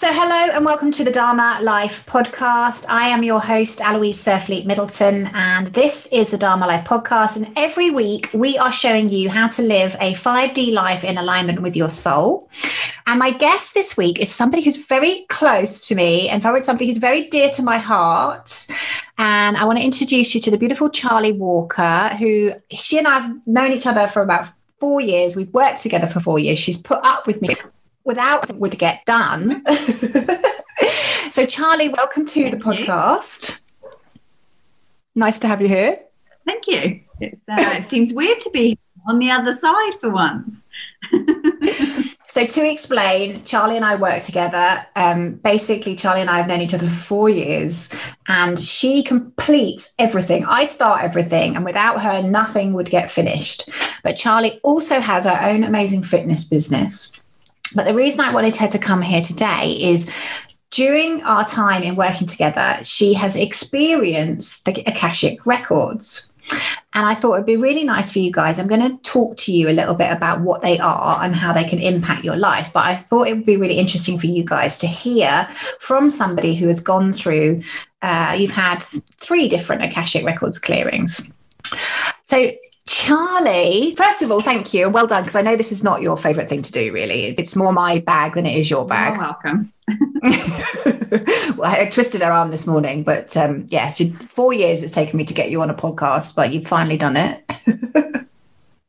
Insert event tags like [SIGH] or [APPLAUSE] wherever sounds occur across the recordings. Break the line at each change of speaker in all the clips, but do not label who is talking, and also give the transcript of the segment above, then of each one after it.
So, hello and welcome to the Dharma Life podcast. I am your host, Aloise Surfleet Middleton, and this is the Dharma Life podcast. And every week we are showing you how to live a 5D life in alignment with your soul. And my guest this week is somebody who's very close to me and somebody who's very dear to my heart. And I want to introduce you to the beautiful Charlie Walker, who she and I have known each other for about four years. We've worked together for four years. She's put up with me without would get done. [LAUGHS] so, Charlie, welcome to Thank the podcast. You. Nice to have you here.
Thank you. Uh, it seems weird to be on the other side for once. [LAUGHS]
so to explain, Charlie and I work together. Um, basically, Charlie and I have known each other for four years, and she completes everything. I start everything, and without her, nothing would get finished. But Charlie also has her own amazing fitness business. But the reason I wanted her to come here today is during our time in working together, she has experienced the Akashic records. And I thought it'd be really nice for you guys. I'm going to talk to you a little bit about what they are and how they can impact your life. But I thought it would be really interesting for you guys to hear from somebody who has gone through, uh, you've had three different Akashic records clearings. So Charlie, first of all, thank you. Well done, because I know this is not your favorite thing to do, really. It's more my bag than it is your bag.
You're welcome. [LAUGHS]
well, I twisted her arm this morning, but um, yeah, so four years it's taken me to get you on a podcast, but you've finally done it.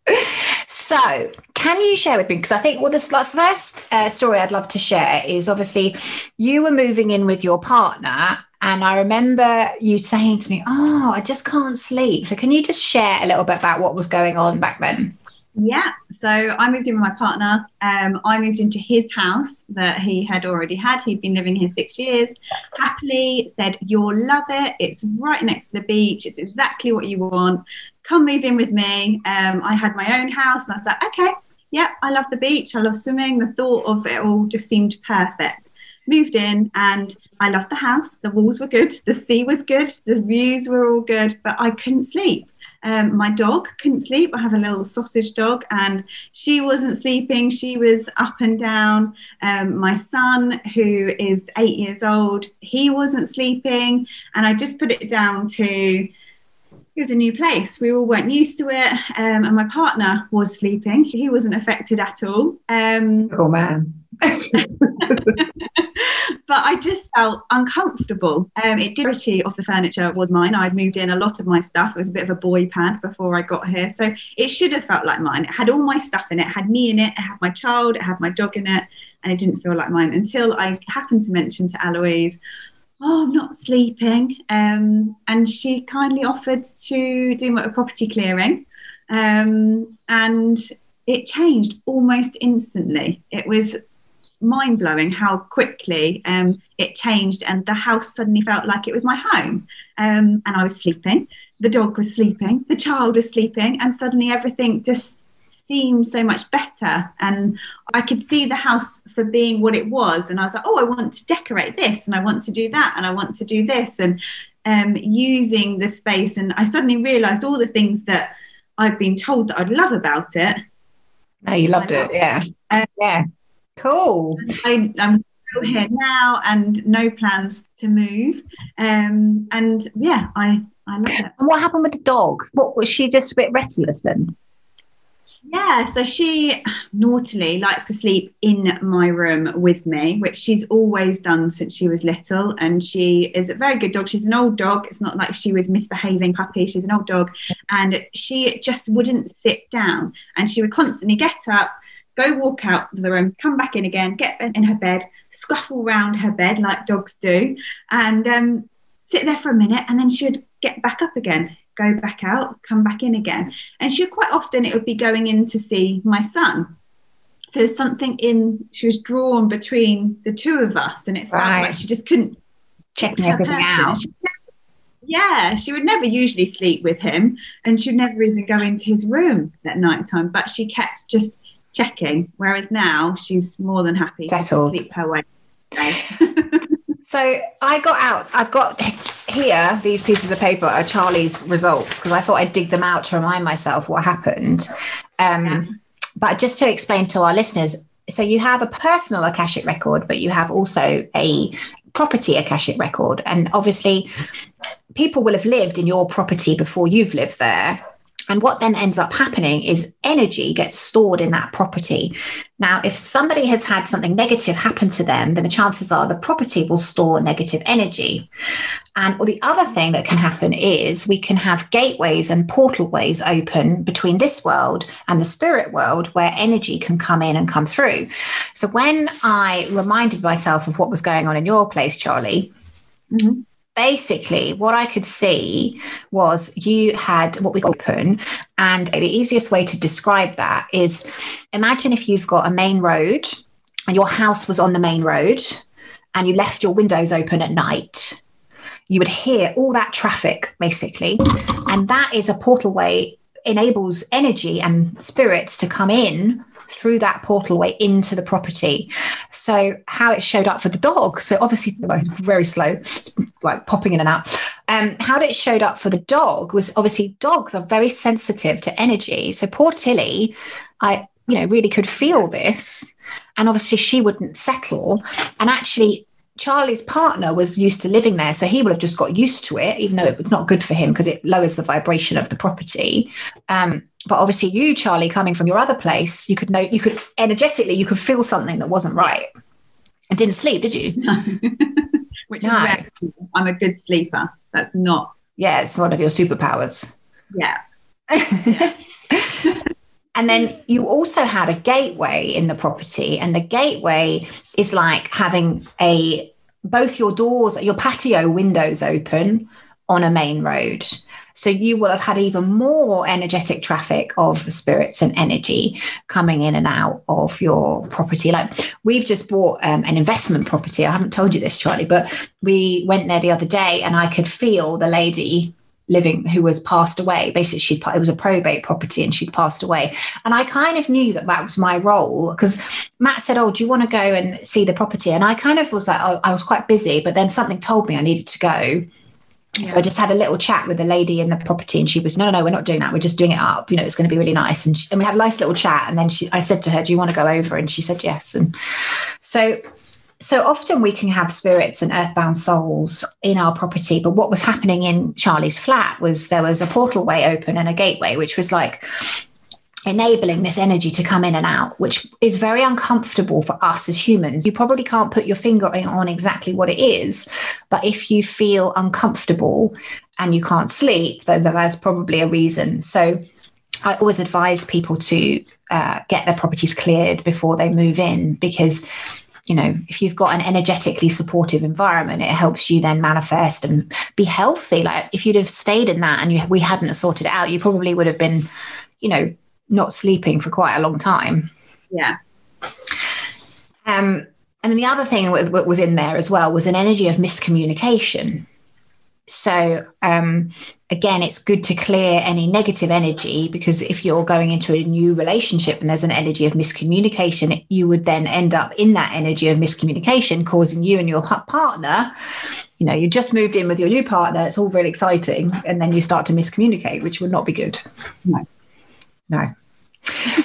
[LAUGHS] so, can you share with me? Because I think well, the first uh, story I'd love to share is obviously you were moving in with your partner and I remember you saying to me, Oh, I just can't sleep. So, can you just share a little bit about what was going on back then?
Yeah. So, I moved in with my partner. Um, I moved into his house that he had already had. He'd been living here six years. Happily said, You'll love it. It's right next to the beach. It's exactly what you want. Come move in with me. Um, I had my own house. And I was like, Okay, yeah, I love the beach. I love swimming. The thought of it all just seemed perfect moved in and I loved the house. The walls were good, the sea was good, the views were all good, but I couldn't sleep. Um, my dog couldn't sleep. I have a little sausage dog, and she wasn't sleeping. She was up and down. Um, my son, who is eight years old, he wasn't sleeping. And I just put it down to it was a new place. We all weren't used to it. Um, and my partner was sleeping. He wasn't affected at all. Um,
oh, man. [LAUGHS]
but I just felt uncomfortable. Um, it did of the furniture was mine. I'd moved in a lot of my stuff. It was a bit of a boy pad before I got here, so it should have felt like mine. It had all my stuff in it. it had me in it. It had my child. It had my dog in it, and it didn't feel like mine until I happened to mention to Aloise. Oh, I'm not sleeping. Um, and she kindly offered to do a property clearing. Um, and it changed almost instantly. It was mind blowing how quickly um, it changed, and the house suddenly felt like it was my home. Um, and I was sleeping, the dog was sleeping, the child was sleeping, and suddenly everything just seemed so much better. And I could see the house for being what it was. And I was like, oh, I want to decorate this, and I want to do that, and I want to do this, and um, using the space. And I suddenly realized all the things that I've been told that I'd love about it.
No, you loved it, yeah. Um, yeah. Cool.
I, am still here now and no plans to move. Um, and yeah, I, I love it.
And what happened with the dog? What was she just a bit restless then?
Yeah, so she naughtily likes to sleep in my room with me, which she's always done since she was little. And she is a very good dog. She's an old dog. It's not like she was misbehaving puppy. She's an old dog. And she just wouldn't sit down. And she would constantly get up, go walk out of the room, come back in again, get in her bed, scuffle round her bed like dogs do, and um, sit there for a minute, and then she would get back up again, go back out, come back in again. And she quite often it would be going in to see my son. So something in she was drawn between the two of us, and it felt right. like she just couldn't
check everything out.
She yeah, she would never usually sleep with him, and she'd never even go into his room at night time. But she kept just checking. Whereas now she's more than happy
Settled.
to sleep her way. [LAUGHS]
So I got out, I've got here these pieces of paper are Charlie's results because I thought I'd dig them out to remind myself what happened. Um,
Yeah.
But just to explain to our listeners, so you have a personal Akashic record, but you have also a property Akashic record. And obviously, people will have lived in your property before you've lived there. And what then ends up happening is energy gets stored in that property. Now, if somebody has had something negative happen to them, then the chances are the property will store negative energy. And or the other thing that can happen is we can have gateways and portal ways open between this world and the spirit world where energy can come in and come through. So when I reminded myself of what was going on in your place, Charlie,
Mhm.
Basically what I could see was you had what we call open. And the easiest way to describe that is imagine if you've got a main road and your house was on the main road and you left your windows open at night. You would hear all that traffic basically. And that is a portal way enables energy and spirits to come in through that portal way into the property. So how it showed up for the dog. So obviously well, it's very slow, like popping in and out. Um, how it showed up for the dog was obviously dogs are very sensitive to energy. So poor Tilly, I you know really could feel this, and obviously she wouldn't settle. And actually, Charlie's partner was used to living there, so he would have just got used to it, even though it was not good for him because it lowers the vibration of the property. Um, but obviously, you, Charlie, coming from your other place, you could know, you could energetically, you could feel something that wasn't right, and didn't sleep, did you? [LAUGHS]
Which is
No.
rare. I'm a good sleeper. That's not.
Yeah, it's one of your superpowers.
Yeah. [LAUGHS]
And then you also had a gateway in the property, and the gateway is like having a both your doors, your patio windows open on a main road. So you will have had even more energetic traffic of spirits and energy coming in and out of your property. Like we've just bought um, an investment property. I haven't told you this, Charlie, but we went there the other day, and I could feel the lady living who was passed away. Basically, she'd it was a probate property, and she'd passed away. And I kind of knew that that was my role because Matt said, "Oh, do you want to go and see the property?" And I kind of was like, "Oh, I was quite busy," but then something told me I needed to go. So I just had a little chat with the lady in the property, and she was, "No, no, no, we're not doing that. We're just doing it up. You know, it's going to be really nice." And, she, and we had a nice little chat. And then she, I said to her, "Do you want to go over?" And she said yes. And so so often we can have spirits and earthbound souls in our property but what was happening in charlie's flat was there was a portal way open and a gateway which was like enabling this energy to come in and out which is very uncomfortable for us as humans. You probably can't put your finger on exactly what it is but if you feel uncomfortable and you can't sleep then there's probably a reason. So I always advise people to uh, get their properties cleared before they move in because you know if you've got an energetically supportive environment it helps you then manifest and be healthy. Like if you'd have stayed in that and you, we hadn't sorted it out you probably would have been you know not sleeping for quite a long time
Yeah.
um, and then the other thing that was in there as well was an energy of miscommunication. So um, again, it's good to clear any negative energy because if you're going into a new relationship and there's an energy of miscommunication, you would then end up in that energy of miscommunication, causing you and your partner. You know, you just moved in with your new partner. It's all really exciting, and then you start to miscommunicate, which would not be good.
No.
No.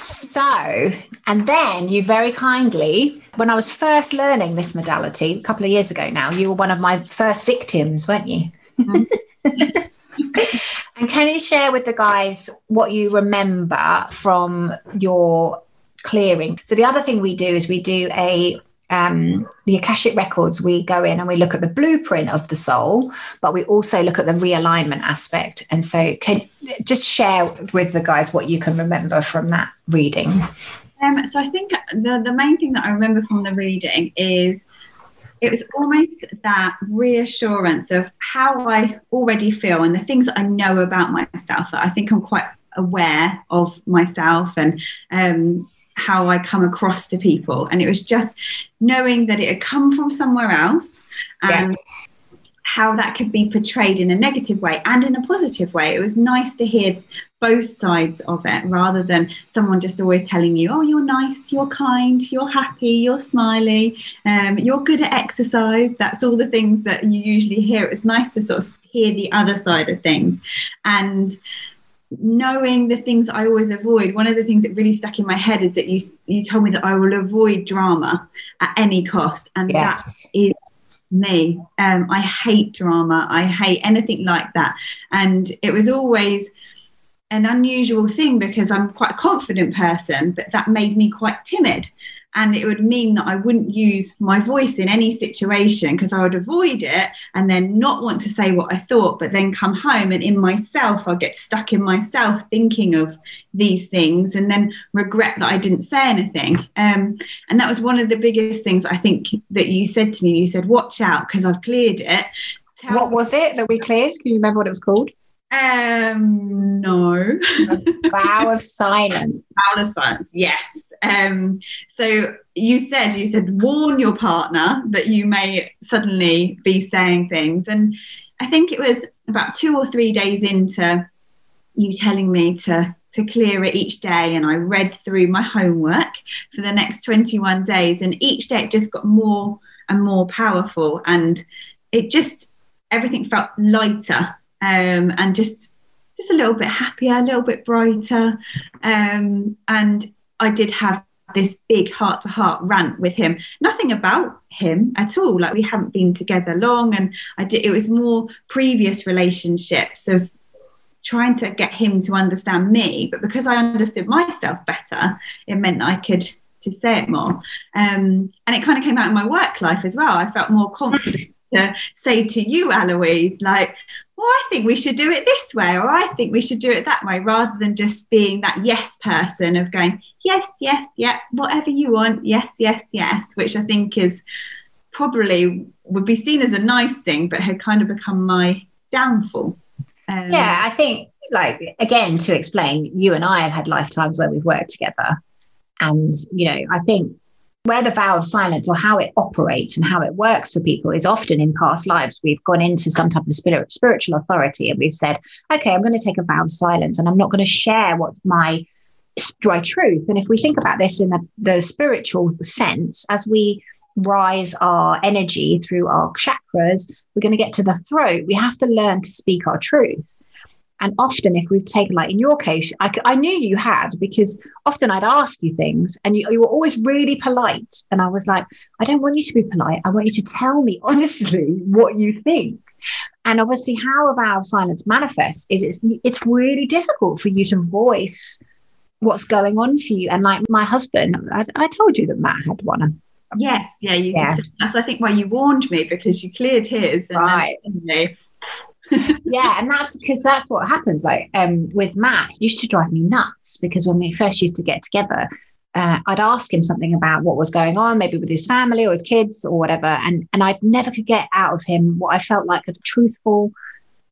So, and then you very kindly, when I was first learning this modality a couple of years ago now, you were one of my first victims, weren't you? Mm-hmm. [LAUGHS] and can you share with the guys what you remember from your clearing? So, the other thing we do is we do a um, the Akashic records, we go in and we look at the blueprint of the soul, but we also look at the realignment aspect. And so, can just share with the guys what you can remember from that reading.
Um, so I think the, the main thing that I remember from the reading is it was almost that reassurance of how I already feel and the things I know about myself that I think I'm quite aware of myself and um, how I come across to people. And it was just knowing that it had come from somewhere else and how that could be portrayed in a negative way and in a positive way. It was nice to hear both sides of it rather than someone just always telling you, oh, you're nice, you're kind, you're happy, you're smiley, um, you're good at exercise. That's all the things that you usually hear. It was nice to sort of hear the other side of things. And knowing the things I always avoid, one of the things that really stuck in my head is that you you told me that I will avoid drama at any cost. And yes. that is me. Um, I hate drama. I hate anything like that. And it was always an unusual thing because I'm quite a confident person, but that made me quite timid. And it would mean that I wouldn't use my voice in any situation because I would avoid it and then not want to say what I thought, but then come home and in myself, I'll get stuck in myself thinking of these things and then regret that I didn't say anything. Um, and that was one of the biggest things I think that you said to me. You said, Watch out because I've cleared it.
Tell what was it that we cleared? Can you remember what it was called?
Um, no.
vow of silence. [LAUGHS]
Vow of silence. Yes. Um, so you said you said warn your partner that you may suddenly be saying things, and I think it was about two or three days into you telling me to to clear it each day and I read through my homework for the next 21 days and each day it just got more and more powerful and it just everything felt lighter um, and just just a little bit happier, a little bit brighter. Um, and I did have this big heart to heart rant with him. Nothing about him at all. Like we haven't been together long, and I did. It was more previous relationships of trying to get him to understand me. But because I understood myself better, it meant that I could to say it more. Um, and it kind of came out in my work life as well. I felt more confident [LAUGHS] to say to you, Aloise, like, well, I think we should do it this way, or I think we should do it that way, rather than just being that yes person of going, yes, yes, yeah, whatever you want, yes, yes, yes, which I think is probably would be seen as a nice thing, but had kind of become my downfall.
Um, yeah, I think, like, again, to explain, you and I have had lifetimes where we've worked together. And, you know, I think where the vow of silence or how it operates and how it works for people is often in past lives. We've gone into some type of spirit, spiritual authority and we've said okay i'm going to take a vow of silence and i'm not going to share what's my my truth. And if we think about this in the, the spiritual sense as we rise our energy through our chakras we're going to get to the throat. We have to learn to speak our truth and often, if we've taken, like in your case, I, I knew you had because often I'd ask you things and you, you were always really polite. And I was like, I don't want you to be polite. I want you to tell me [LAUGHS] honestly what you think. And obviously, how a vow of silence manifests is it's, it's really difficult for you to voice what's going on for you. And like my husband, I, I told you that Matt had one.
Yes, yeah, you yeah. Did. That's I think why you warned me because you cleared his. And
right. Then, yeah, and that's because that's what happens. Like um, with Matt, used to drive me nuts because when we first used to get together, uh, I'd ask him something about what was going on, maybe with his family or his kids or whatever, and and I never could get out of him what I felt like a truthful,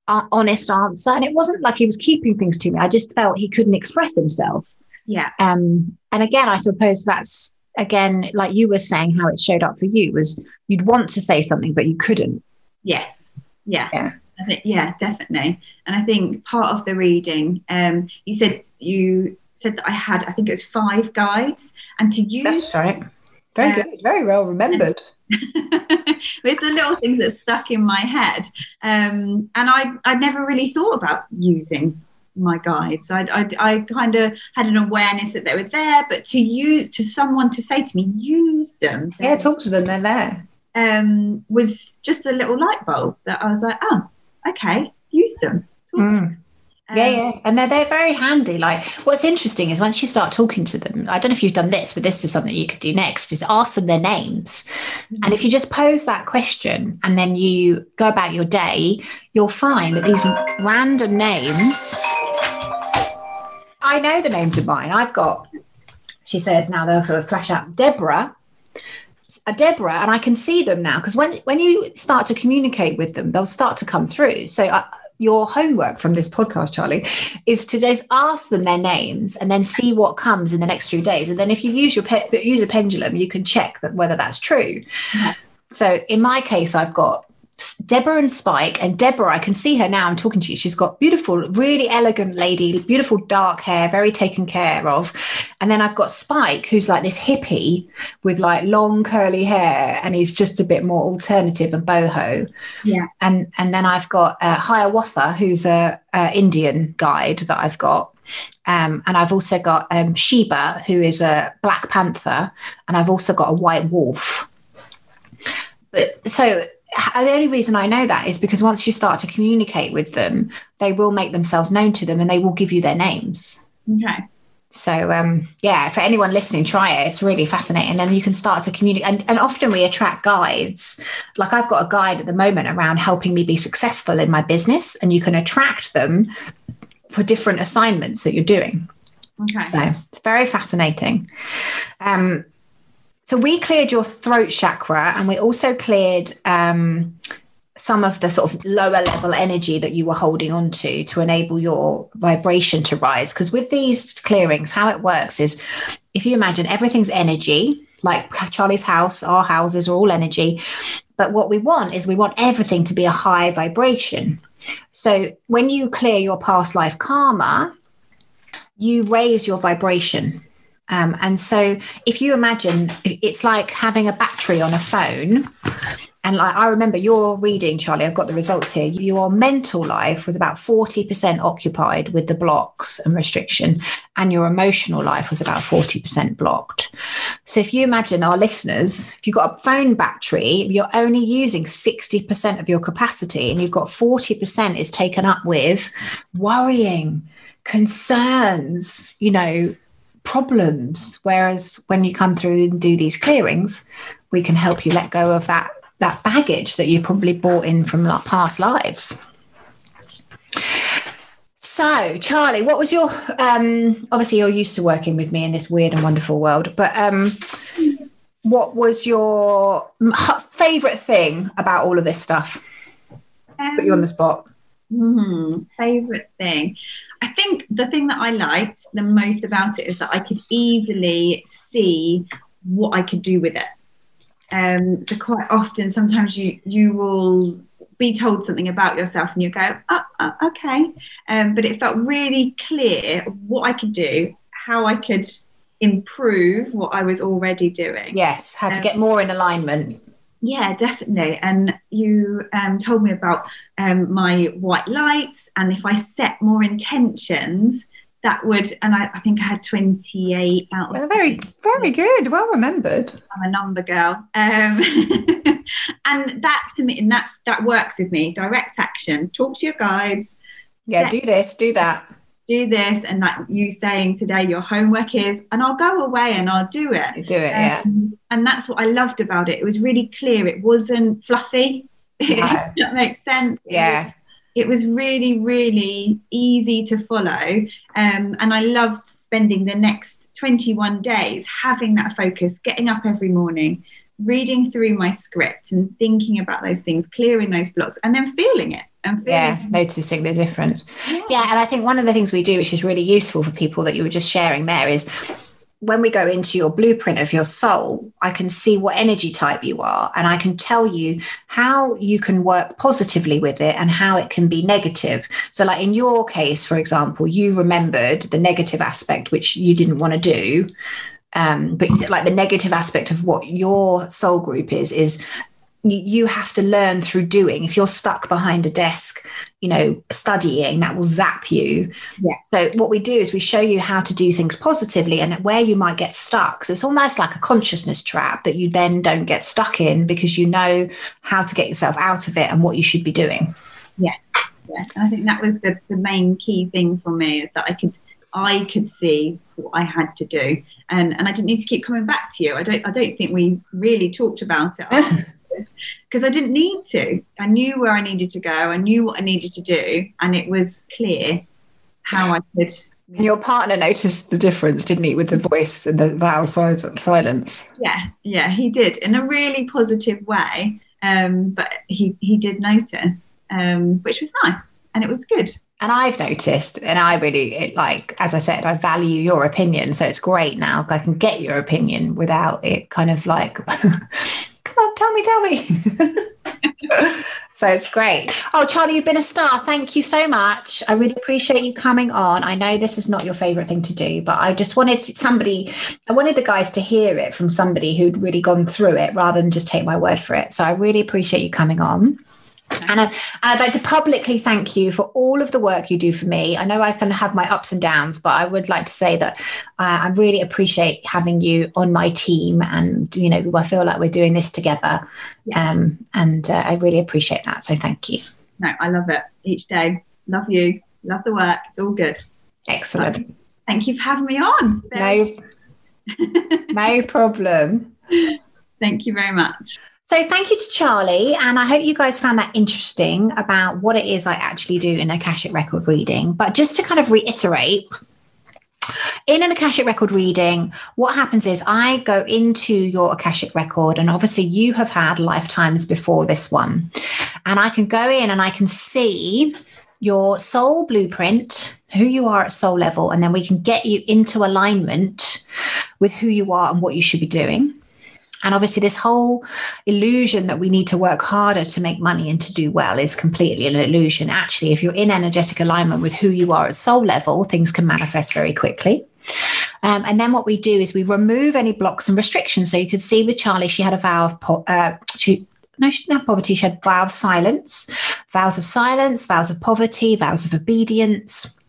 uh, honest answer. And it wasn't like he was keeping things to me. I just felt he couldn't express himself.
Yeah.
Um. And again, I suppose that's again like you were saying how it showed up for you was you'd want to say something but you couldn't.
Yes. Yeah. Yeah yeah, definitely. And I think part of the reading, um, you said you said that I had, I think it was five guides, and to use.
That's right. Very um, good. Very well remembered. [LAUGHS]
it's the little things that stuck in my head, um, and I I never really thought about using my guides. I, I, I kind of had an awareness that they were there, but to use to someone to say to me, use them.
Yeah, talk to them. They're there.
Um, was just a little light bulb that I was like, oh, okay, use them.
Mm. Um, yeah, yeah, and they're they're very handy. Like, what's interesting is once you start talking to them, I don't know if you've done this, but this is something you could do next: is ask them their names. Mm-hmm. And if you just pose that question and then you go about your day, you'll find that these random names. I know the names of mine. I've got. She says now they'll for a flash out Deborah, Deborah, and I can see them now because when when you start to communicate with them, they'll start to come through. So uh, your homework from this podcast, Charlie, is to just ask them their names and then see what comes in the next few days. And then if you use your pe- use a pendulum, you can check that whether that's true. So in my case, I've got Deborah and Spike, and Deborah, I can see her now. I'm talking to you. She's got beautiful, really elegant lady, beautiful dark hair, very taken care of. And then I've got Spike, who's like this hippie with like long curly hair, and he's just a bit more alternative and boho.
Yeah.
And and then I've got uh, Hiawatha, who's a, a Indian guide that I've got. Um, and I've also got um, Sheba, who is a Black Panther, and I've also got a White Wolf. But so the only reason I know that is because once you start to communicate with them, they will make themselves known to them and they will give you their names.
Okay.
So um, yeah, for anyone listening, try it. It's really fascinating. And then you can start to communicate. And, and often we attract guides. Like I've got a guide at the moment around helping me be successful in my business, and you can attract them for different assignments that you're doing.
Okay.
So it's very fascinating. Um, so we cleared your throat chakra and we also cleared um, some of the sort of lower level energy that you were holding on to to enable your vibration to rise. Because with these clearings, how it works is if you imagine everything's energy, like Charlie's house, our houses are all energy. But what we want is we want everything to be a high vibration. So when you clear your past life karma, you raise your vibration. Um, and so if you imagine it's like having a battery on a phone, and like I remember your reading, Charlie, I've got the results here. Your mental life was about 40% occupied with the blocks and restriction, and your emotional life was about 40% blocked. So if you imagine our listeners, if you've got a phone battery, you're only using 60% of your capacity, and you've got 40% is taken up with worrying, concerns, you know, problems. Whereas when you come through and do these clearings, we can help you let go of that that baggage that you probably brought in from past lives. So, Charlie, what was your um obviously you're used to working with me in this weird and wonderful world, but um what was your favorite thing about all of this stuff? Um, Put you on the spot.
Hmm, favorite thing. I think the thing that I liked the most about it is that I could easily see what I could do with it. Um, so quite often, sometimes you you will be told something about yourself and you go, oh, oh, okay. Um, but it felt really clear what I could do, how I could improve what I was already doing.
Yes, how to um, get more in alignment.
Yeah, definitely. And you um, told me about um, my white lights, and if I set more intentions, that would, and I, I think I had 28 out
of well, very, very good. Well remembered.
I'm a number girl. Um, [LAUGHS] and that to me, and that's that works with me. Direct action. Talk to your guides.
Yeah, set, do this, do that
do this and like you saying today your homework is and i'll go away and i'll do it.
Do it yeah.
Um, and that's what i loved about it. It was really clear. It wasn't fluffy. [LAUGHS] No. that makes sense.
Yeah.
it was really really easy to follow. Um, and i loved spending the next 21 days having that focus getting up every morning reading through my script and thinking about those things clearing those blocks and then feeling it and feeling
yeah noticing the difference yeah. yeah and i think one of the things we do which is really useful for people that you were just sharing there is when we go into your blueprint of your soul, I can see what energy type you are, and I can tell you how you can work positively with it and how it can be negative. So, like in your case, for example, you remembered the negative aspect, which you didn't want to do. Um, but like the negative aspect of what your soul group is, is you have to learn through doing. If you're stuck behind a desk, you know, studying, that will zap you.
Yeah.
So what we do is we show you how to do things positively and where you might get stuck. So it's almost like a consciousness trap that you then don't get stuck in because you know how to get yourself out of it and what you should be doing.
Yes. Yes. I think that was the, the main key thing for me is that I could I could see what I had to do. And and I didn't need to keep coming back to you. I don't I don't think we really talked about it. because [LAUGHS] I didn't need to. I knew where I needed to go. I knew what I needed to do, and it was clear how I could.
And your partner noticed the difference, didn't he, with the voice and the vowel silence?
Yeah, yeah, he did in a really positive way. Um, but he he did notice, um, which was nice, and it was good
and I've noticed, and I really it, like, as I said, I value your opinion. So it's great now. I can get your opinion without it kind of like [LAUGHS] come on, tell me, tell me. [LAUGHS] So it's great. Oh, Charlie, you've been a star. Thank you so much. I really appreciate you coming on. I know this is not your favorite thing to do, but I just wanted somebody, I wanted the guys to hear it from somebody who'd really gone through it rather than just take my word for it. So I really appreciate you coming on. And, I, would like to publicly thank you for all of the work you do for me. I know I can have my ups and downs, but I would like to say that uh, I really appreciate having you on my team. And, you know, I feel like we're doing this together. Um, and uh, I really appreciate that. So thank you.
No, I love it each day. Love you. Love the work. It's all good.
Excellent.
Thank you for having me on.
No, [LAUGHS] no problem.
Thank you very much.
So, thank you to Charlie. And I hope you guys found that interesting about what it is I actually do in Akashic record reading. But just to kind of reiterate, in an Akashic record reading, what happens is I go into your Akashic record, and obviously you have had lifetimes before this one. And I can go in and I can see your soul blueprint, who you are at soul level, and then we can get you into alignment with who you are and what you should be doing. And obviously, this whole illusion that we need to work harder to make money and to do well is completely an illusion. Actually, if you're in energetic alignment with who you are at soul level, things can manifest very quickly. Um, and then what we do is we remove any blocks and restrictions. So you could see with Charlie, she had a vow of po- uh, she, no, she didn't have poverty. She had vow of silence, vows of silence, vows of poverty, vows of obedience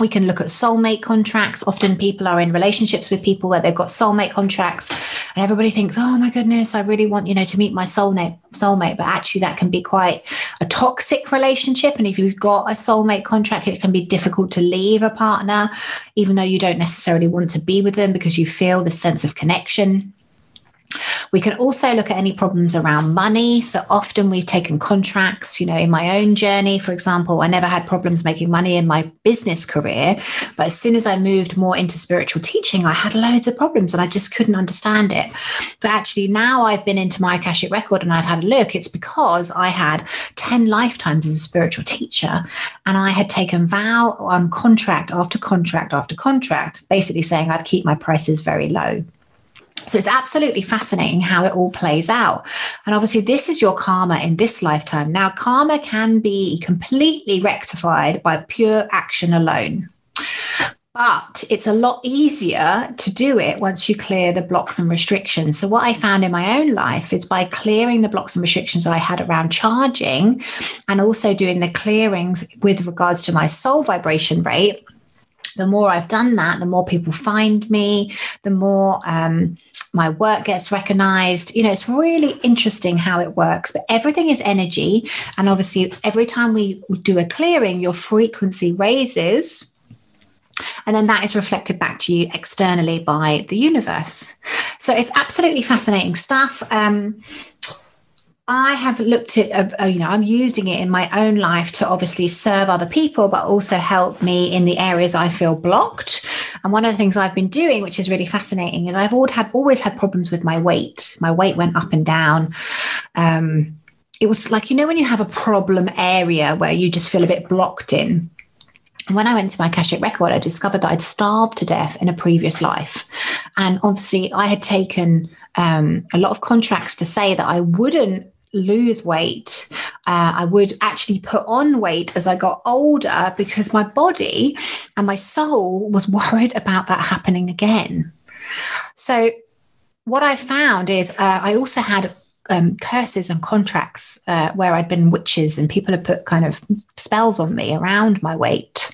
we can look at soulmate contracts. Often people are in relationships with people where they've got soulmate contracts and everybody thinks, oh my goodness, I really want, you know, to meet my soulmate soulmate. But actually that can be quite a toxic relationship. And if you've got a soulmate contract, it can be difficult to leave a partner, even though you don't necessarily want to be with them because you feel this sense of connection. We can also look at any problems around money. So often we've taken contracts, you know, in my own journey, for example, I never had problems making money in my business career. But as soon as I moved more into spiritual teaching, I had loads of problems and I just couldn't understand it. But actually, now I've been into my Akashic record and I've had a look, it's because I had 10 lifetimes as a spiritual teacher and I had taken vow um, contract after contract after contract, basically saying I'd keep my prices very low. So it's absolutely fascinating how it all plays out. And obviously, this is your karma in this lifetime. Now, karma can be completely rectified by pure action alone. But it's a lot easier to do it once you clear the blocks and restrictions. So, what I found in my own life is by clearing the blocks and restrictions that I had around charging and also doing the clearings with regards to my soul vibration rate, the more I've done that, the more people find me, the more um, my work gets recognized. You know, it's really interesting how it works, but everything is energy. And obviously, every time we do a clearing, your frequency raises. And then that is reflected back to you externally by the universe. So it's absolutely fascinating stuff. Um, I have looked at, uh, you know, I'm using it in my own life to obviously serve other people, but also help me in the areas I feel blocked. And one of the things I've been doing, which is really fascinating, is I've always had always had problems with my weight. My weight went up and down. Um, it was like you know when you have a problem area where you just feel a bit blocked in. When I went to my Akashic record, I discovered that I'd starved to death in a previous life. And obviously, I had taken um, a lot of contracts to say that I wouldn't lose weight. Uh, I would actually put on weight as I got older because my body and my soul was [LAUGHS] worried about that happening again. So, what I found is uh, I also had um, curses and contracts uh, where I'd been witches and people had put kind of spells on me around my weight.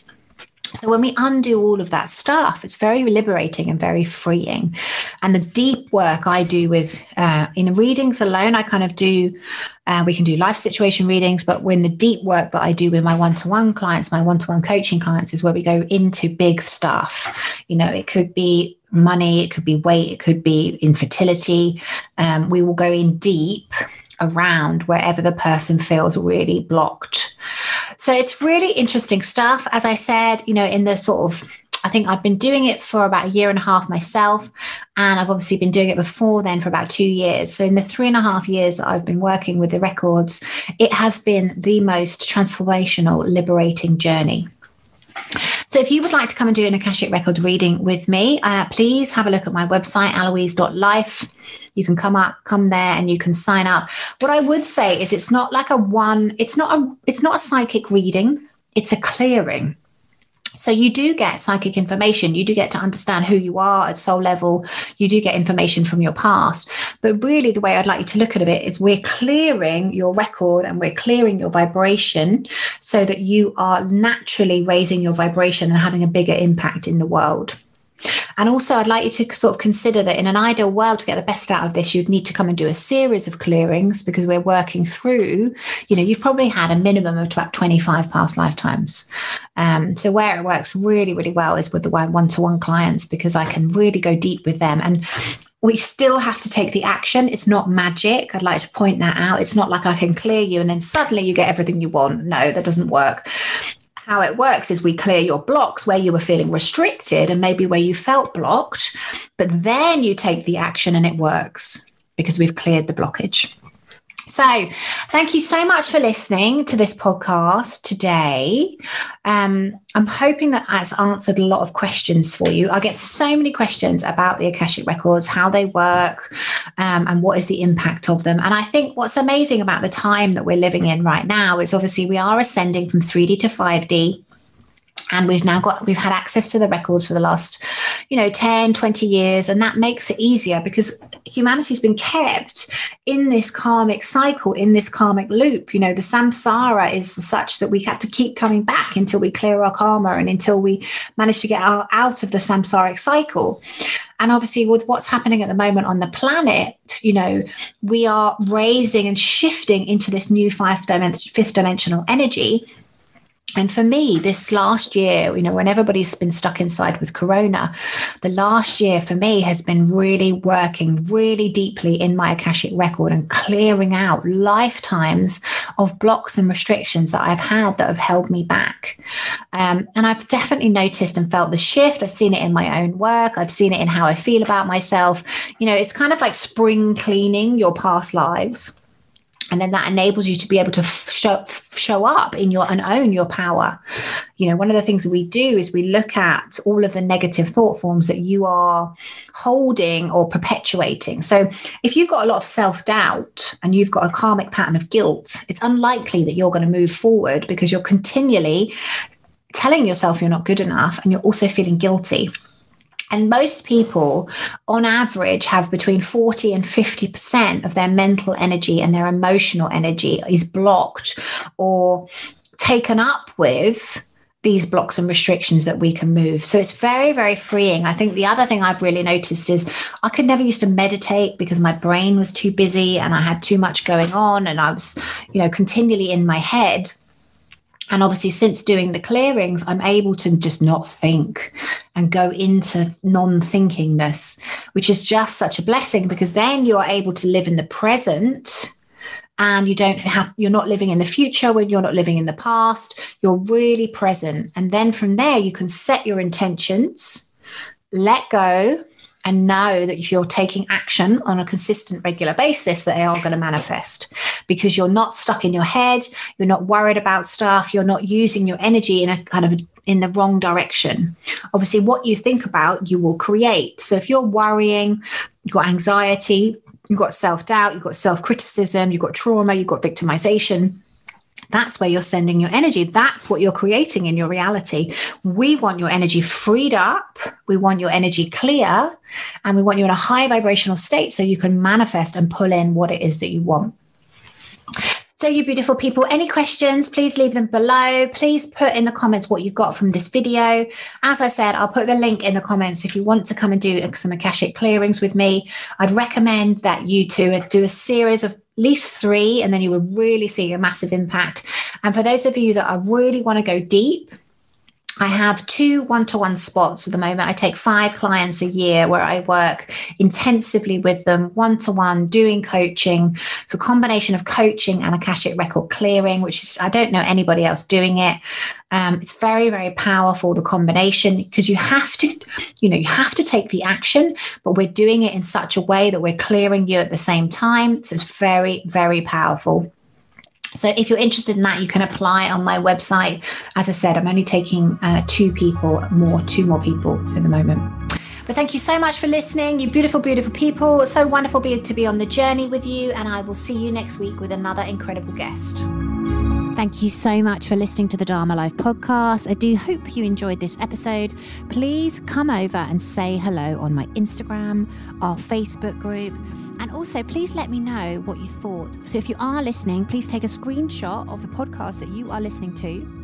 So when we undo all of that stuff, it's very liberating and very freeing. And the deep work I do with uh, in readings alone, I kind of do. Uh, we can do life situation readings, but when the deep work that I do with my one-to-one clients, my one-to-one coaching clients, is where we go into big stuff. You know, it could be money, it could be weight, it could be infertility. Um, we will go in deep around wherever the person feels really blocked. So it's really interesting stuff. As I said, you know, in the sort of I think I've been doing it for about a year and a half myself. And I've obviously been doing it before then for about two years. So, in the three and a half years that I've been working with the records, it has been the most transformational, liberating journey. So, if you would like to come and do an Akashic record reading with me, uh, please have a look at my website, aloise.life You can come up, come there, and you can sign up. What I would say is it's not like a one, it's not a it's not a psychic reading, it's a clearing. So you do get psychic information. You do get to understand who you are at soul level. You do get information from your past. But really, the way I'd like you to look at it is we're clearing your record and we're clearing your vibration so that you are naturally raising your vibration and having a bigger impact in the world. And also, I'd like you to sort of consider that in an ideal world, to get the best out of this, you'd need to come and do a series of clearings because we're working through, you know, you've probably had a minimum of about 25 past lifetimes. Um, so, where it works really, really well is with the one to one clients because I can really go deep with them. And we still have to take the action. It's not magic. I'd like to point that out. It's not like I can clear you and then suddenly you get everything you want. No, that doesn't work how it works is we clear your blocks where you were feeling restricted and maybe where you felt blocked, but then you take the action and it works because we've cleared the blockage. So, thank you so much for listening to this podcast today. Um, I'm hoping that has answered a lot of questions for you. I get so many questions about the Akashic Records, how they work, um, and what is the impact of them. And I think what's amazing about the time that we're living in right now is obviously we are ascending from 3D to 5D and we've now got we've had access to the records for the last you know 10 20 years. And that makes it easier because humanity's been kept in this karmic cycle in this karmic loop. You know the samsara is such that we have to keep coming back until we clear our karma and until we manage to get our, out of the samsaric cycle. And obviously with what's happening at the moment on the planet you know we are raising and shifting into this new five dimension, fifth dimensional energy and for me, this last year, you know, when everybody's been stuck inside with Corona, the last year for me has been really working really deeply in my Akashic record and clearing out lifetimes of blocks and restrictions that I've had that have held me back. Um, and I've definitely noticed and felt the shift. I've seen it in my own work, I've seen it in how I feel about myself. You know, it's kind of like spring cleaning your past lives and then that enables you to be able to show, show up in your and own your power. You know one of the things we do is we look at all of the negative thought forms that you are holding or perpetuating. So if you've got a lot of self-doubt and you've got a karmic pattern of guilt it's unlikely that you're going to move forward because you're continually telling yourself you're not good enough and you're also feeling guilty and most people, on average, have between 40 and 50% of their mental energy and their emotional energy is blocked or taken up with these blocks and restrictions that we can move. So it's very, very freeing. I think the other thing I've really noticed is I could never used to meditate because my brain was too busy and I had too much going on and I was, you know, continually in my head and obviously since doing the clearings i'm able to just not think and go into non-thinkingness which is just such a blessing because then you're able to live in the present and you don't have you're not living in the future when you're not living in the past. You're really present. And then from there you can set your intentions let go and know that if you're taking action on a consistent, regular basis, that they are going to manifest because you're not stuck in your head, you're not worried about stuff, you're not using your energy in a kind of in the wrong direction. Obviously, what you think about, you will create. So if you're worrying, you've got anxiety, you've got self doubt, you've got self criticism, you've got trauma, you've got victimization that's where you're sending your energy. That's what you're creating in your reality. We want your energy freed up. We want your energy clear. And we want you in a high vibrational state so you can manifest and pull in what it is that you want. So, you beautiful people, any questions, please leave them below. Please put in the comments what you got from this video. As I said, I'll put the link in the comments if you want to come and do some Akashic clearings with me. I'd recommend that you two do a series of least three, and then you will really see a massive impact. And for those of you that are really want to go deep, I have two one to one spots at the moment. I take five clients a year where I work intensively with them, one to one, doing coaching. So, combination of coaching and Akashic record clearing, which is, I don't know anybody else doing it. Um, it's very, very powerful, the combination, because you have to, you know, you have to take the action, but we're doing it in such a way that we're clearing you at the same time. So, it's very, very powerful. So if you're interested in that, you can apply on my website. As I said, I'm only taking uh, two people more, two more people at the moment. But thank you so much for listening, you beautiful, beautiful people. It's so wonderful to be on the journey with you. And I will see you next week with another incredible guest. Thank you so much for listening to the Dharma Life podcast. I do hope you enjoyed this episode. Please come over and say hello on my Instagram, our Facebook group, and also please let me know what you thought. So if you are listening, please take a screenshot of the podcast that you are listening to